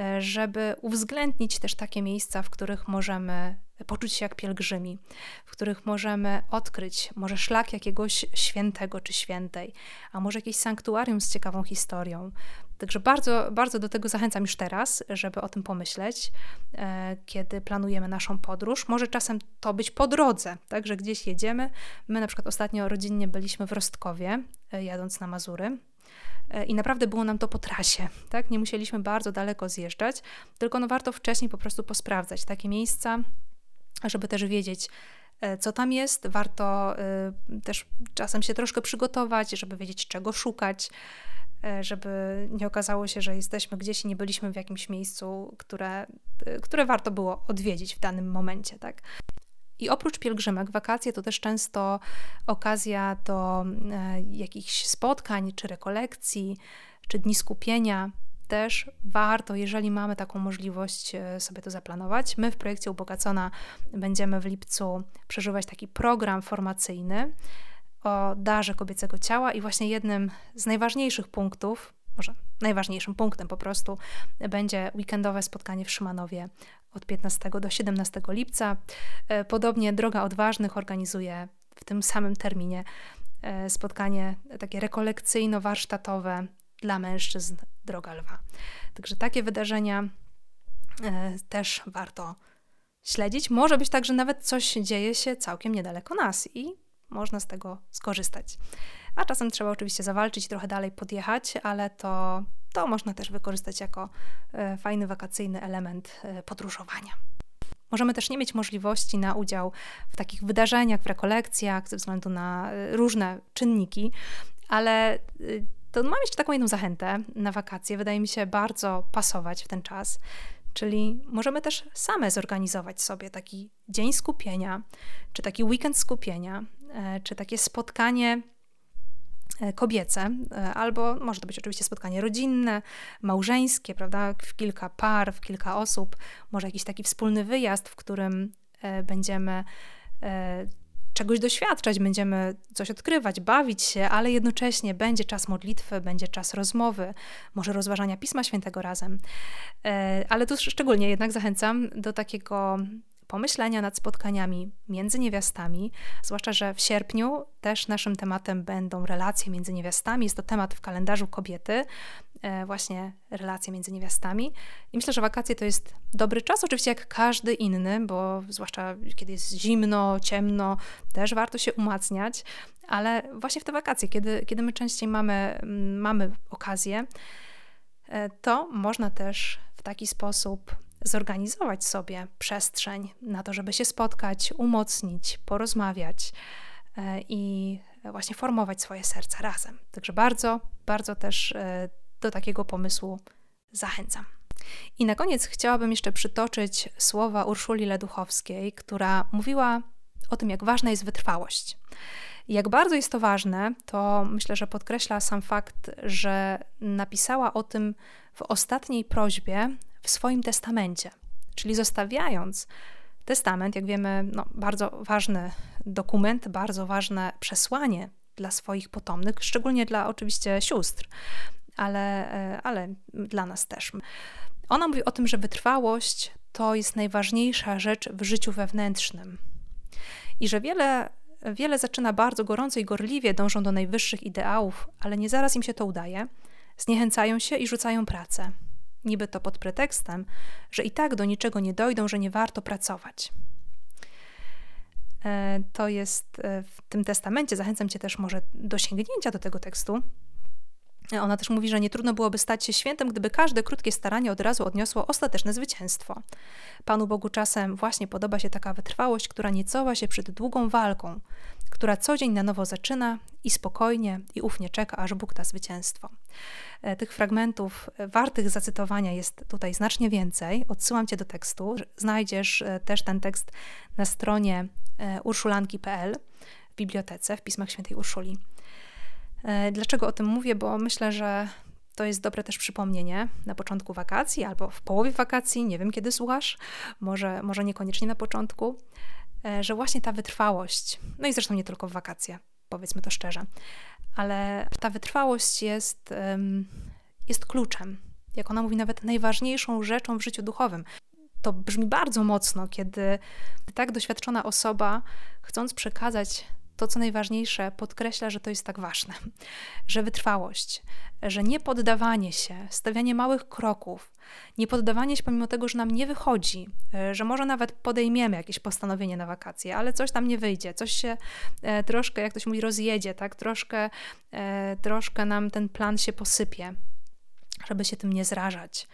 e, żeby uwzględnić też takie miejsca, w których możemy poczuć się jak pielgrzymi, w których możemy odkryć może szlak jakiegoś świętego czy świętej, a może jakieś sanktuarium z ciekawą historią. Także bardzo, bardzo do tego zachęcam już teraz, żeby o tym pomyśleć, e, kiedy planujemy naszą podróż. Może czasem to być po drodze, tak, że gdzieś jedziemy. My na przykład ostatnio rodzinnie byliśmy w Rostkowie, e, jadąc na Mazury. E, I naprawdę było nam to po trasie, tak? Nie musieliśmy bardzo daleko zjeżdżać, tylko no warto wcześniej po prostu posprawdzać takie miejsca, żeby też wiedzieć, e, co tam jest. Warto e, też czasem się troszkę przygotować, żeby wiedzieć, czego szukać, e, żeby nie okazało się, że jesteśmy gdzieś i nie byliśmy w jakimś miejscu, które, które warto było odwiedzić w danym momencie. Tak? I oprócz pielgrzymek, wakacje to też często okazja do jakichś spotkań, czy rekolekcji, czy dni skupienia też warto, jeżeli mamy taką możliwość, e, sobie to zaplanować. My w projekcie Ubogacona będziemy w lipcu przeżywać taki program formacyjny o darze kobiecego ciała i właśnie jednym z najważniejszych punktów, może najważniejszym punktem po prostu, będzie weekendowe spotkanie w Szymanowie od 15 do 17 lipca. E, podobnie Droga Odważnych organizuje w tym samym terminie e, spotkanie takie rekolekcyjno-warsztatowe dla mężczyzn droga lwa. Także takie wydarzenia e, też warto śledzić. Może być tak, że nawet coś dzieje się całkiem niedaleko nas i można z tego skorzystać. A czasem trzeba oczywiście zawalczyć trochę dalej podjechać, ale to, to można też wykorzystać jako e, fajny wakacyjny element e, podróżowania. Możemy też nie mieć możliwości na udział w takich wydarzeniach, w rekolekcjach, ze względu na różne czynniki, Ale y, to mam jeszcze taką jedną zachętę na wakacje, wydaje mi się bardzo pasować w ten czas. Czyli możemy też same zorganizować sobie taki dzień skupienia, czy taki weekend skupienia, e, czy takie spotkanie e, kobiece, e, albo może to być oczywiście spotkanie rodzinne, małżeńskie, prawda, w kilka par, w kilka osób, może jakiś taki wspólny wyjazd, w którym będziemy czegoś doświadczać, będziemy coś odkrywać, bawić się, ale jednocześnie będzie czas modlitwy, będzie czas rozmowy, może rozważania Pisma Świętego razem. E, ale tu szczególnie jednak zachęcam do takiego pomyślenia nad spotkaniami między niewiastami, zwłaszcza, że w sierpniu też naszym tematem będą relacje między niewiastami. Jest to temat w kalendarzu kobiety, właśnie relacje między niewiastami. I myślę, że wakacje to jest dobry czas, oczywiście jak każdy inny, bo zwłaszcza kiedy jest zimno, ciemno, też warto się umacniać, ale właśnie w te wakacje, kiedy, kiedy my częściej mamy, mm, mamy okazję, e, to można też w taki sposób zorganizować sobie przestrzeń na to, żeby się spotkać, umocnić, porozmawiać e, i właśnie formować swoje serca razem. Także bardzo, bardzo też e, do takiego pomysłu zachęcam. I na koniec chciałabym jeszcze przytoczyć słowa Urszuli Leduchowskiej, która mówiła o tym, jak ważna jest wytrwałość. Jak bardzo jest to ważne, to myślę, że podkreśla sam fakt, że napisała o tym w ostatniej prośbie w swoim testamencie. Czyli zostawiając testament, jak wiemy, no, bardzo ważny dokument, bardzo ważne przesłanie dla swoich potomnych, szczególnie dla oczywiście sióstr, ale, e, ale dla nas też. Ona mówi o tym, że wytrwałość to jest najważniejsza rzecz w życiu wewnętrznym i że wiele, wiele zaczyna bardzo gorąco i gorliwie, dążą do najwyższych ideałów, ale nie zaraz im się to udaje, zniechęcają się i rzucają pracę niby to pod pretekstem, że i tak do niczego nie dojdą, że nie warto pracować. E, to jest e, w tym testamencie, zachęcam Cię też może do sięgnięcia do tego tekstu. Ona też mówi, że nie trudno byłoby stać się świętem, gdyby każde krótkie staranie od razu odniosło ostateczne zwycięstwo. Panu Bogu czasem właśnie podoba się taka wytrwałość, która nie cofa się przed długą walką, która co dzień na nowo zaczyna i spokojnie i ufnie czeka, aż Bóg da zwycięstwo. E, tych fragmentów e, wartych zacytowania jest tutaj znacznie więcej. Odsyłam Cię do tekstu. Znajdziesz e, też ten tekst na stronie urszulanki.pl w bibliotece, w Pismach Świętej Urszuli. Dlaczego o tym mówię? Bo myślę, że to jest dobre też przypomnienie na początku wakacji albo w połowie wakacji, nie wiem kiedy słuchasz, może, może niekoniecznie na początku, że właśnie ta wytrwałość, no i zresztą nie tylko w wakacje, powiedzmy to szczerze, ale ta wytrwałość jest, jest kluczem. Jak ona mówi, nawet najważniejszą rzeczą w życiu duchowym. To brzmi bardzo mocno, kiedy tak doświadczona osoba, chcąc przekazać to, co najważniejsze, podkreśla, że to jest tak ważne, że wytrwałość, że nie poddawanie się, stawianie małych kroków, nie poddawanie się pomimo tego, że nam nie wychodzi, e, że może nawet podejmiemy jakieś postanowienie na wakacje, ale coś tam nie wyjdzie, coś się e, troszkę, jak ktoś mówi, rozjedzie, tak, troszkę, e, troszkę nam ten plan się posypie, żeby się tym nie zrażać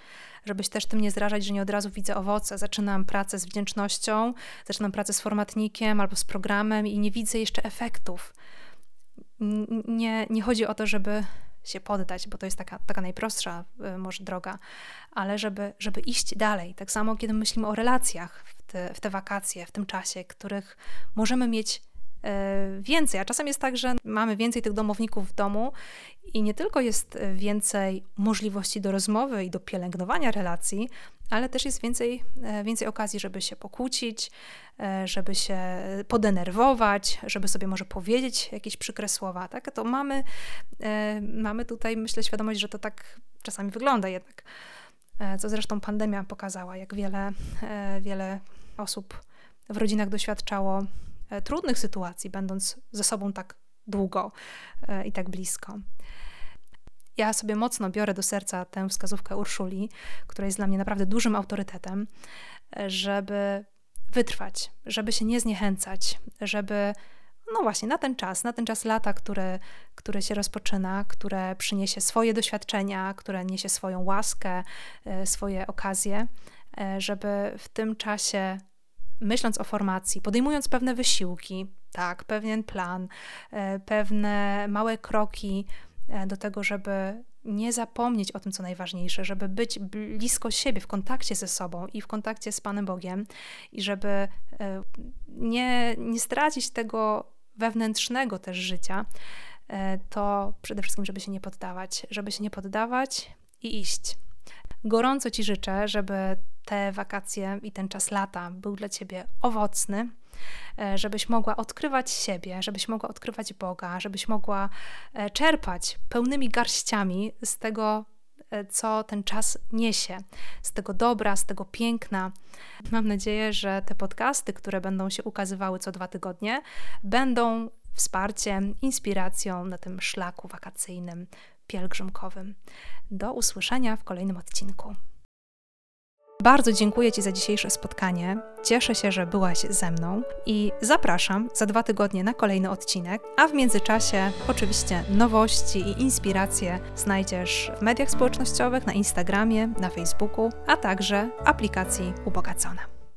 żebyś też tym nie zrażać, że nie od razu widzę owoce. Zaczynam pracę z wdzięcznością, zaczynam pracę z formatnikiem albo z programem i nie widzę jeszcze efektów. Nie, nie chodzi o to, żeby się poddać, bo to jest taka, taka najprostsza y, może droga, ale żeby, żeby iść dalej. Tak samo, kiedy myślimy o relacjach w te, w te wakacje, w tym czasie, których możemy mieć więcej. A czasem jest tak, że mamy więcej tych domowników w domu i nie tylko jest więcej możliwości do rozmowy i do pielęgnowania relacji, ale też jest więcej, e, więcej okazji, żeby się pokłócić, e, żeby się podenerwować, żeby sobie może powiedzieć jakieś przykre słowa. Tak? To mamy, mamy tutaj, myślę, świadomość, że to tak czasami wygląda jednak. Co zresztą pandemia pokazała, jak wiele, wiele osób w rodzinach doświadczało E, trudnych sytuacji, będąc ze sobą tak długo e, i tak blisko. Ja sobie mocno biorę do serca tę wskazówkę Urszuli, która jest dla mnie naprawdę dużym autorytetem, e, żeby wytrwać, żeby się nie zniechęcać, żeby no właśnie na ten czas, na ten czas lata, które, które się rozpoczyna, które przyniesie swoje doświadczenia, które niesie swoją łaskę, swoje okazje, żeby w tym czasie myśląc o formacji, podejmując pewne wysiłki, tak, pewien plan, e, pewne małe kroki e, do tego, żeby nie zapomnieć o tym, co najważniejsze, żeby być blisko siebie, w kontakcie ze sobą i w kontakcie z Panem Bogiem, i żeby e, nie, nie stracić tego wewnętrznego też życia, to przede wszystkim, żeby się nie poddawać, żeby się nie poddawać i iść. Gorąco Ci życzę, żeby te wakacje i ten czas lata był dla Ciebie owocny, e, żebyś mogła odkrywać siebie, żebyś mogła odkrywać Boga, żebyś mogła e, czerpać pełnymi garściami z tego, e, co ten czas niesie, z tego dobra, z tego piękna. Mam nadzieję, że te podcasty, które będą się ukazywały co dwa tygodnie, będą wsparciem, inspiracją na tym szlaku wakacyjnym, pielgrzymkowym. Do usłyszenia w kolejnym odcinku. Bardzo dziękuję Ci za dzisiejsze spotkanie. Cieszę się, że byłaś ze mną i zapraszam za dwa tygodnie na kolejny odcinek. A w międzyczasie, oczywiście, nowości i inspiracje znajdziesz w mediach społecznościowych, na Instagramie, na Facebooku, a także aplikacji Ubogacona.